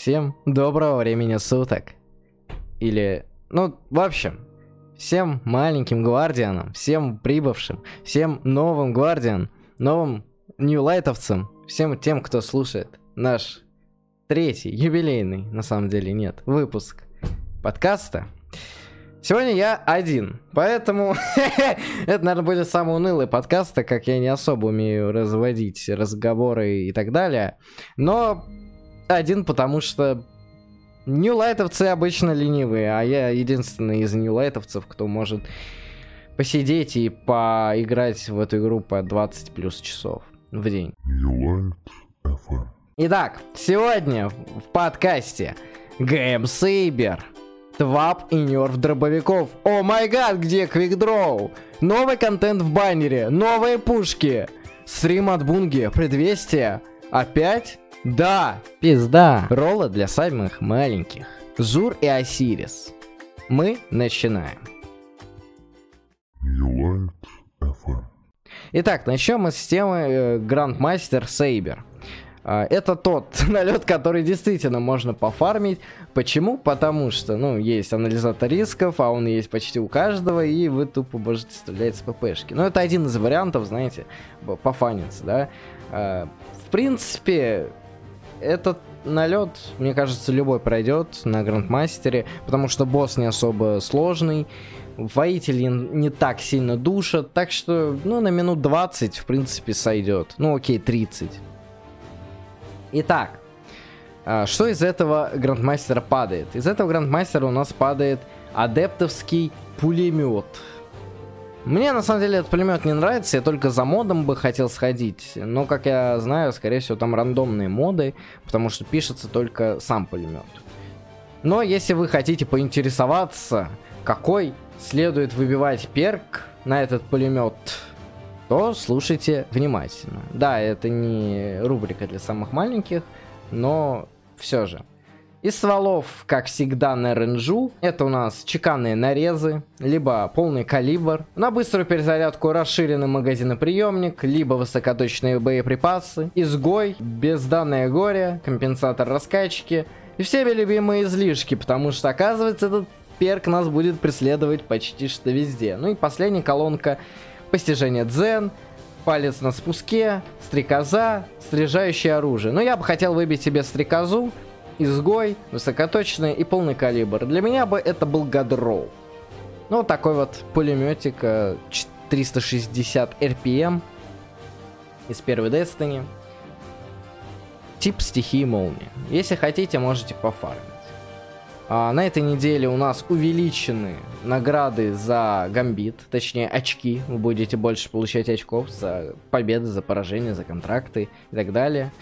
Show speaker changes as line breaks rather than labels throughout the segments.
Всем доброго времени суток. Или, ну, в общем, всем маленьким гвардианам, всем прибывшим, всем новым гвардиан, новым ньюлайтовцам, всем тем, кто слушает наш третий, юбилейный, на самом деле нет, выпуск подкаста. Сегодня я один, поэтому это, наверное, будет самый унылый подкаст, так как я не особо умею разводить разговоры и так далее. Но один, потому что ньюлайтовцы обычно ленивые, а я единственный из ньюлайтовцев, кто может посидеть и поиграть в эту игру по 20 плюс часов в день. Итак, сегодня в подкасте Гэм Сейбер, Твап и Нерв дробовиков. О май гад, где Квикдроу? Новый контент в баннере, новые пушки. Стрим от Бунги, предвестие. Опять? Да, пизда. Роллы для самых маленьких. Зур и Осирис. Мы начинаем. Итак, начнем мы с темы э, Грандмастер Сейбер. А, это тот налет, который действительно можно пофармить. Почему? Потому что, ну, есть анализатор рисков, а он есть почти у каждого, и вы тупо можете стрелять с ППшки. Но это один из вариантов, знаете, пофаниться, да. А, в принципе, этот налет, мне кажется, любой пройдет на Грандмастере, потому что босс не особо сложный, воители не так сильно душат, так что, ну, на минут 20, в принципе, сойдет. Ну, окей, 30. Итак, а, что из этого Грандмастера падает? Из этого Грандмастера у нас падает адептовский пулемет. Мне на самом деле этот пулемет не нравится, я только за модом бы хотел сходить. Но, как я знаю, скорее всего, там рандомные моды, потому что пишется только сам пулемет. Но если вы хотите поинтересоваться, какой следует выбивать перк на этот пулемет, то слушайте внимательно. Да, это не рубрика для самых маленьких, но все же. Из стволов, как всегда, на ренжу. Это у нас чеканные нарезы, либо полный калибр. На быструю перезарядку расширенный магазиноприемник, либо высокоточные боеприпасы. Изгой, безданное горе, компенсатор раскачки. И всеми любимые излишки, потому что, оказывается, этот перк нас будет преследовать почти что везде. Ну и последняя колонка постижение дзен, палец на спуске, стрекоза, стрижающее оружие. Но я бы хотел выбить себе стрекозу, изгой, высокоточный и полный калибр. Для меня бы это был гадроу. Ну, вот такой вот пулеметик 360 RPM из первой Destiny. Тип стихии молнии. Если хотите, можете пофармить. А, на этой неделе у нас увеличены награды за гамбит, точнее очки. Вы будете больше получать очков за победы, за поражения, за контракты и так далее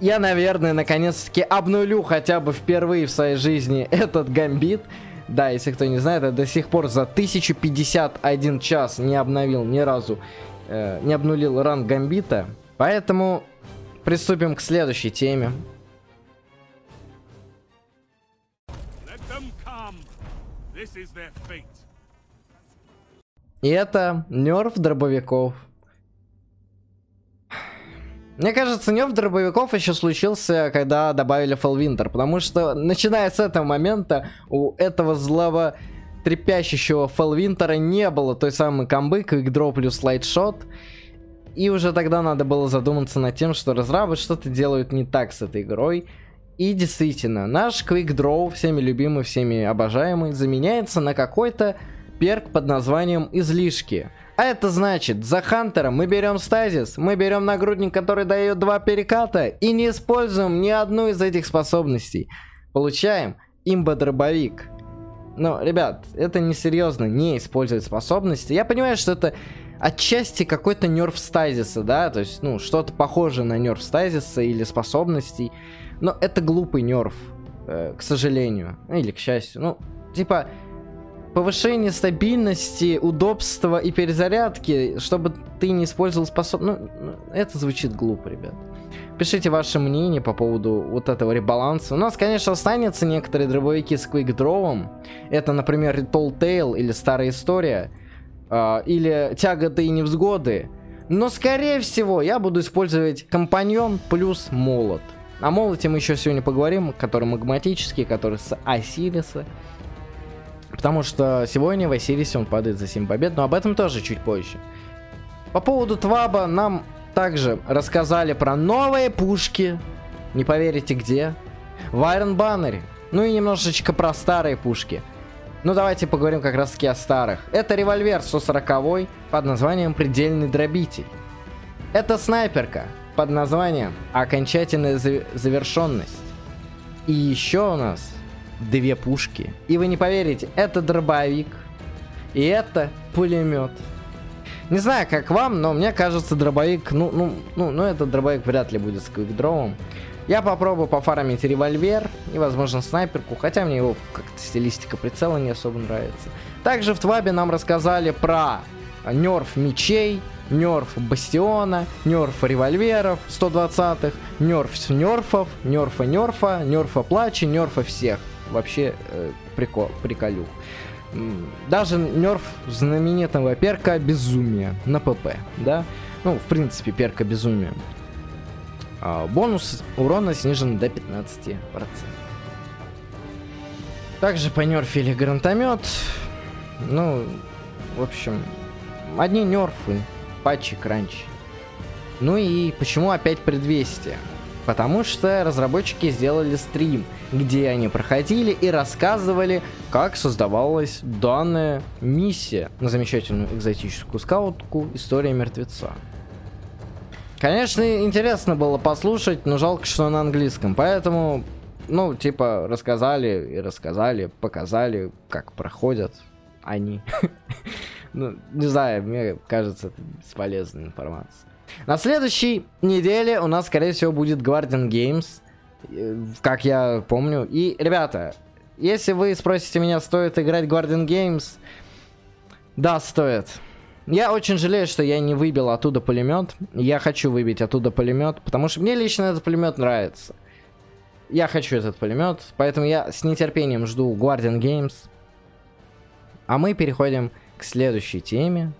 я, наверное, наконец-таки обнулю хотя бы впервые в своей жизни этот гамбит. Да, если кто не знает, я до сих пор за 1051 час не обновил ни разу, э, не обнулил ранг гамбита. Поэтому приступим к следующей теме. И это нерв дробовиков. Мне кажется, нёв дробовиков еще случился, когда добавили Winter, потому что, начиная с этого момента, у этого злого трепещущего Winter не было той самой комбы, Draw плюс слайдшот, и уже тогда надо было задуматься над тем, что разрабы что-то делают не так с этой игрой. И действительно, наш Quick Draw, всеми любимый, всеми обожаемый, заменяется на какой-то перк под названием Излишки. А это значит, за Хантером мы берем стазис, мы берем нагрудник, который дает два переката, и не используем ни одну из этих способностей. Получаем имба-дробовик. Но, ребят, это несерьезно, не использовать способности. Я понимаю, что это отчасти какой-то нерв стазиса, да, то есть, ну, что-то похожее на нерв стазиса или способностей. Но это глупый нерв, э, к сожалению, или к счастью. Ну, типа, повышение стабильности, удобства и перезарядки, чтобы ты не использовал способность... Ну, ну, это звучит глупо, ребят. Пишите ваше мнение по поводу вот этого ребаланса. У нас, конечно, останется некоторые дробовики с квикдровом. Это, например, Tall Tale или Старая История. Э, или Тяготы и Невзгоды. Но, скорее всего, я буду использовать компаньон плюс молот. О молоте мы еще сегодня поговорим, который магматический, который с Осириса. Потому что сегодня в Осирисе он падает за 7 побед, но об этом тоже чуть позже. По поводу Тваба нам также рассказали про новые пушки. Не поверите где. В Iron Banner. Ну и немножечко про старые пушки. Ну давайте поговорим как раз таки о старых. Это револьвер 140 под названием Предельный Дробитель. Это снайперка под названием Окончательная завершенность. И еще у нас две пушки. И вы не поверите, это дробовик. И это пулемет. Не знаю, как вам, но мне кажется, дробовик, ну, ну, ну, ну, этот дробовик вряд ли будет с квикдровом. Я попробую пофармить револьвер и, возможно, снайперку, хотя мне его как-то стилистика прицела не особо нравится. Также в Твабе нам рассказали про нерф мечей, нерф бастиона, нерф револьверов 120-х, нерф нерфов, нерфа нерфа, нерфа плача, нерфа всех. Вообще э, прикол, приколюх. Даже нерф знаменитого перка безумия на ПП, да? Ну, в принципе, перка безумия. А, бонус урона снижен до 15%. Также понерфили гранатомет. Ну, в общем, одни нерфы, патчи, кранчи. Ну и почему опять предвестие? Потому что разработчики сделали стрим, где они проходили и рассказывали, как создавалась данная миссия на замечательную экзотическую скаутку «История мертвеца». Конечно, интересно было послушать, но жалко, что на английском. Поэтому, ну, типа, рассказали и рассказали, показали, как проходят они. Ну, не знаю, мне кажется, это бесполезная информация. На следующей неделе у нас, скорее всего, будет Guardian Games, э, как я помню. И, ребята, если вы спросите меня, стоит играть Guardian Games, да, стоит. Я очень жалею, что я не выбил оттуда пулемет. Я хочу выбить оттуда пулемет, потому что мне лично этот пулемет нравится. Я хочу этот пулемет, поэтому я с нетерпением жду Guardian Games. А мы переходим к следующей теме.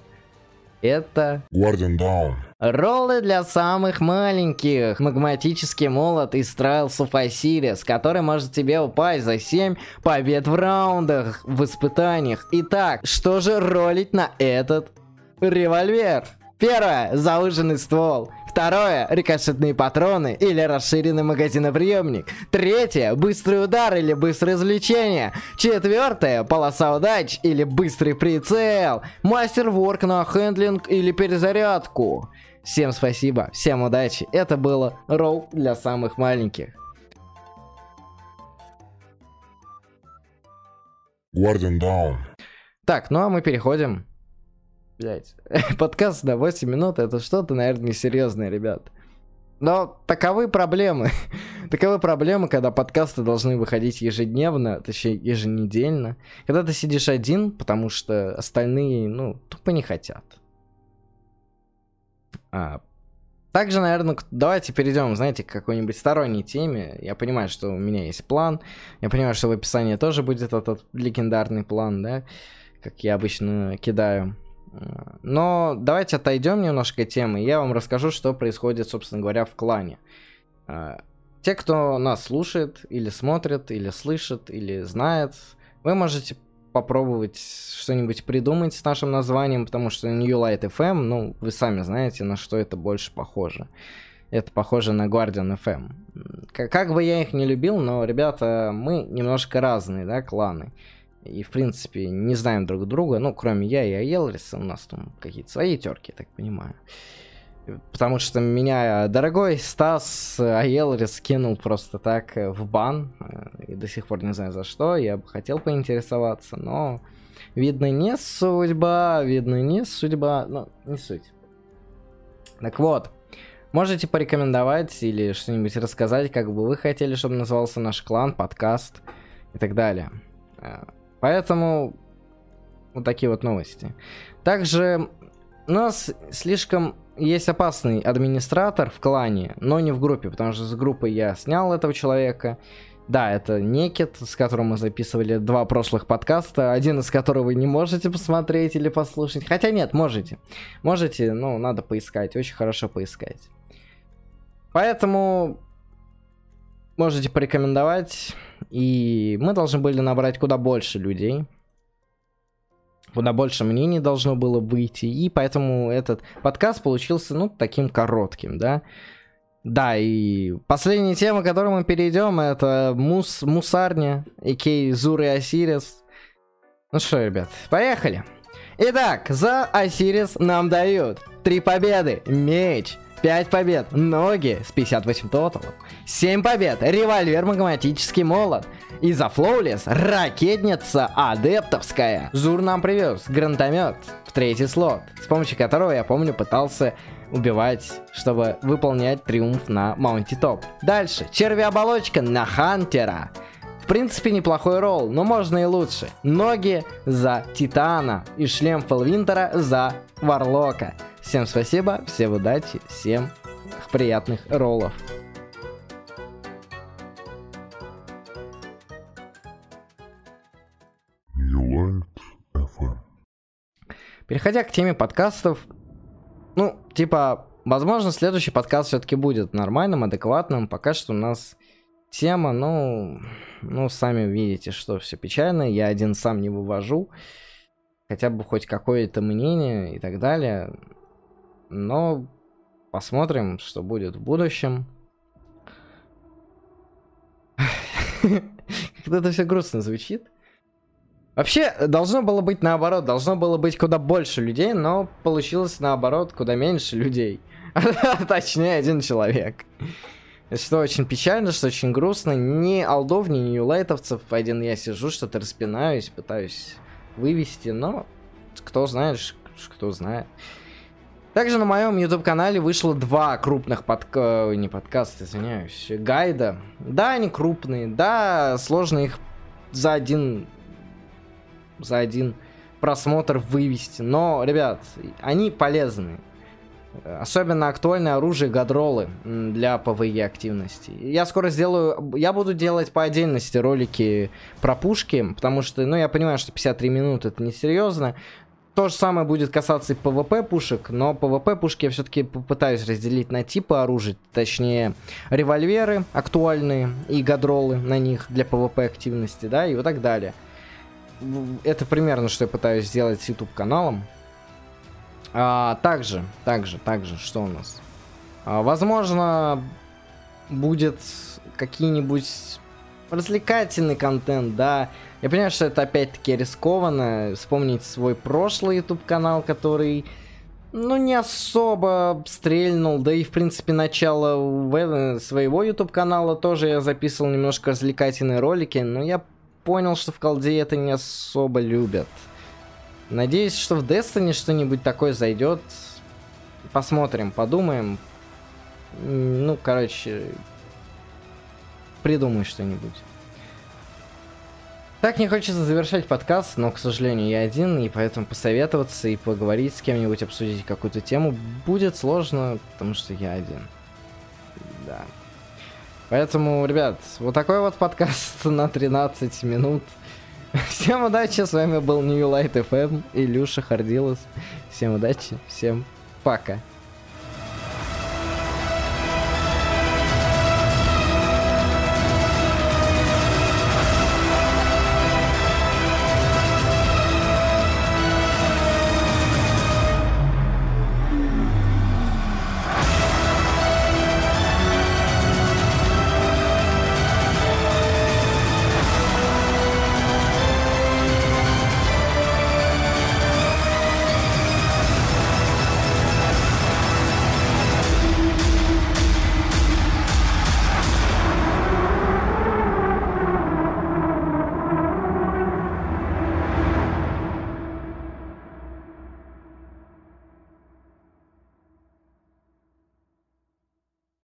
Это...
Guardian Down.
Роллы для самых маленьких. Магматический молот из Trials of Osiris, который может тебе упасть за 7 побед в раундах, в испытаниях. Итак, что же ролить на этот Револьвер. Первое. Зауженный ствол. Второе. Рикошетные патроны или расширенный магазиноприемник. Третье. Быстрый удар или быстрое извлечение. Четвертое. Полоса удач или быстрый прицел. Masterwork на handling или перезарядку. Всем спасибо, всем удачи. Это было Роу для самых маленьких.
Guardian Down.
Так, ну а мы переходим Блять, подкаст на 8 минут, это что-то, наверное, несерьезное, ребят. Но таковы проблемы. таковы проблемы, когда подкасты должны выходить ежедневно, точнее, еженедельно. Когда ты сидишь один, потому что остальные, ну, тупо не хотят. А, также, наверное, давайте перейдем, знаете, к какой-нибудь сторонней теме. Я понимаю, что у меня есть план. Я понимаю, что в описании тоже будет этот легендарный план, да, как я обычно кидаю. Но давайте отойдем немножко темы, и я вам расскажу, что происходит, собственно говоря, в клане. А, те, кто нас слушает, или смотрит, или слышит, или знает, вы можете попробовать что-нибудь придумать с нашим названием, потому что New Light FM, ну, вы сами знаете, на что это больше похоже. Это похоже на Guardian FM. Как бы я их не любил, но, ребята, мы немножко разные, да, кланы и, в принципе, не знаем друг друга, ну, кроме я и Аелриса, у нас там какие-то свои терки, так понимаю. Потому что меня дорогой Стас Аелрис кинул просто так э, в бан, э, и до сих пор не знаю за что, я бы хотел поинтересоваться, но, видно, не судьба, видно, не судьба, ну, не суть. Так вот, можете порекомендовать или что-нибудь рассказать, как бы вы хотели, чтобы назывался наш клан, подкаст и так далее. Поэтому вот такие вот новости. Также у нас слишком есть опасный администратор в клане, но не в группе, потому что с группы я снял этого человека. Да, это Некит, с которым мы записывали два прошлых подкаста, один из которых вы не можете посмотреть или послушать. Хотя нет, можете. Можете, но надо поискать, очень хорошо поискать. Поэтому можете порекомендовать. И мы должны были набрать куда больше людей. Куда больше мнений должно было выйти. И поэтому этот подкаст получился, ну, таким коротким, да. Да, и последняя тема, к которой мы перейдем, это мус, мусарня, Икей Зур и Осирис. Ну что, ребят, поехали. Итак, за Осирис нам дают три победы, меч, 5 побед, ноги с 58 тоталом, 7 побед, револьвер магматический молот, и за флоулес ракетница адептовская. Зур нам привез гранатомет в третий слот, с помощью которого, я помню, пытался убивать, чтобы выполнять триумф на Маунти Топ. Дальше, черви-оболочка на Хантера. В принципе, неплохой ролл, но можно и лучше. Ноги за Титана и шлем Фелвинтера за Варлока. Всем спасибо, всем удачи, всем приятных роллов. Переходя к теме подкастов, ну, типа, возможно, следующий подкаст все-таки будет нормальным, адекватным. Пока что у нас тема, ну, ну, сами видите, что все печально. Я один сам не вывожу. Хотя бы хоть какое-то мнение и так далее. Но посмотрим, что будет в будущем. Как-то это все грустно звучит. Вообще, должно было быть наоборот, должно было быть куда больше людей, но получилось наоборот, куда меньше людей. Точнее, один человек. Что очень печально, что очень грустно. Ни алдов, ни ньюлайтовцев. Один я сижу, что-то распинаюсь, пытаюсь вывести, но кто знает, кто знает. Также на моем YouTube-канале вышло два крупных подка... не подкаста, извиняюсь, гайда. Да, они крупные, да, сложно их за один за один просмотр вывести. Но, ребят, они полезны. Особенно актуальное оружие god roll ы для PvE активности. Я скоро сделаю... Я буду делать по отдельности ролики про пушки, потому что, ну, я понимаю, что 53 минуты это несерьезно. То же самое будет касаться и PvP пушек, но PvP пушки я все-таки попытаюсь разделить на типы оружия, точнее револьверы актуальные и god roll ы на них для PvP активности, да, и вот так далее. Это примерно, что я пытаюсь сделать с YouTube каналом. А, также, также, также, что у нас? А, возможно, будет какие-нибудь развлекательный контент, да. Я понимаю, что это опять-таки рискованно. Вспомнить свой прошлый YouTube канал, который, ну, не особо стрельнул. Да и, в принципе, начало своего YouTube канала тоже я записывал немножко развлекательные ролики. Но я понял, что в колде это не особо любят. Надеюсь, что в Destiny что-нибудь такое зайдет. Посмотрим, подумаем. Ну, короче, придумай что-нибудь. Так не хочется завершать подкаст, но, к сожалению, я один, и поэтому посоветоваться и поговорить с кем-нибудь, обсудить какую-то тему будет сложно, потому что я один. Да. Поэтому, ребят, вот такой вот подкаст на 13 минут. Всем удачи, с вами был New Light FM, Илюша Хардилос. Всем удачи, всем пока.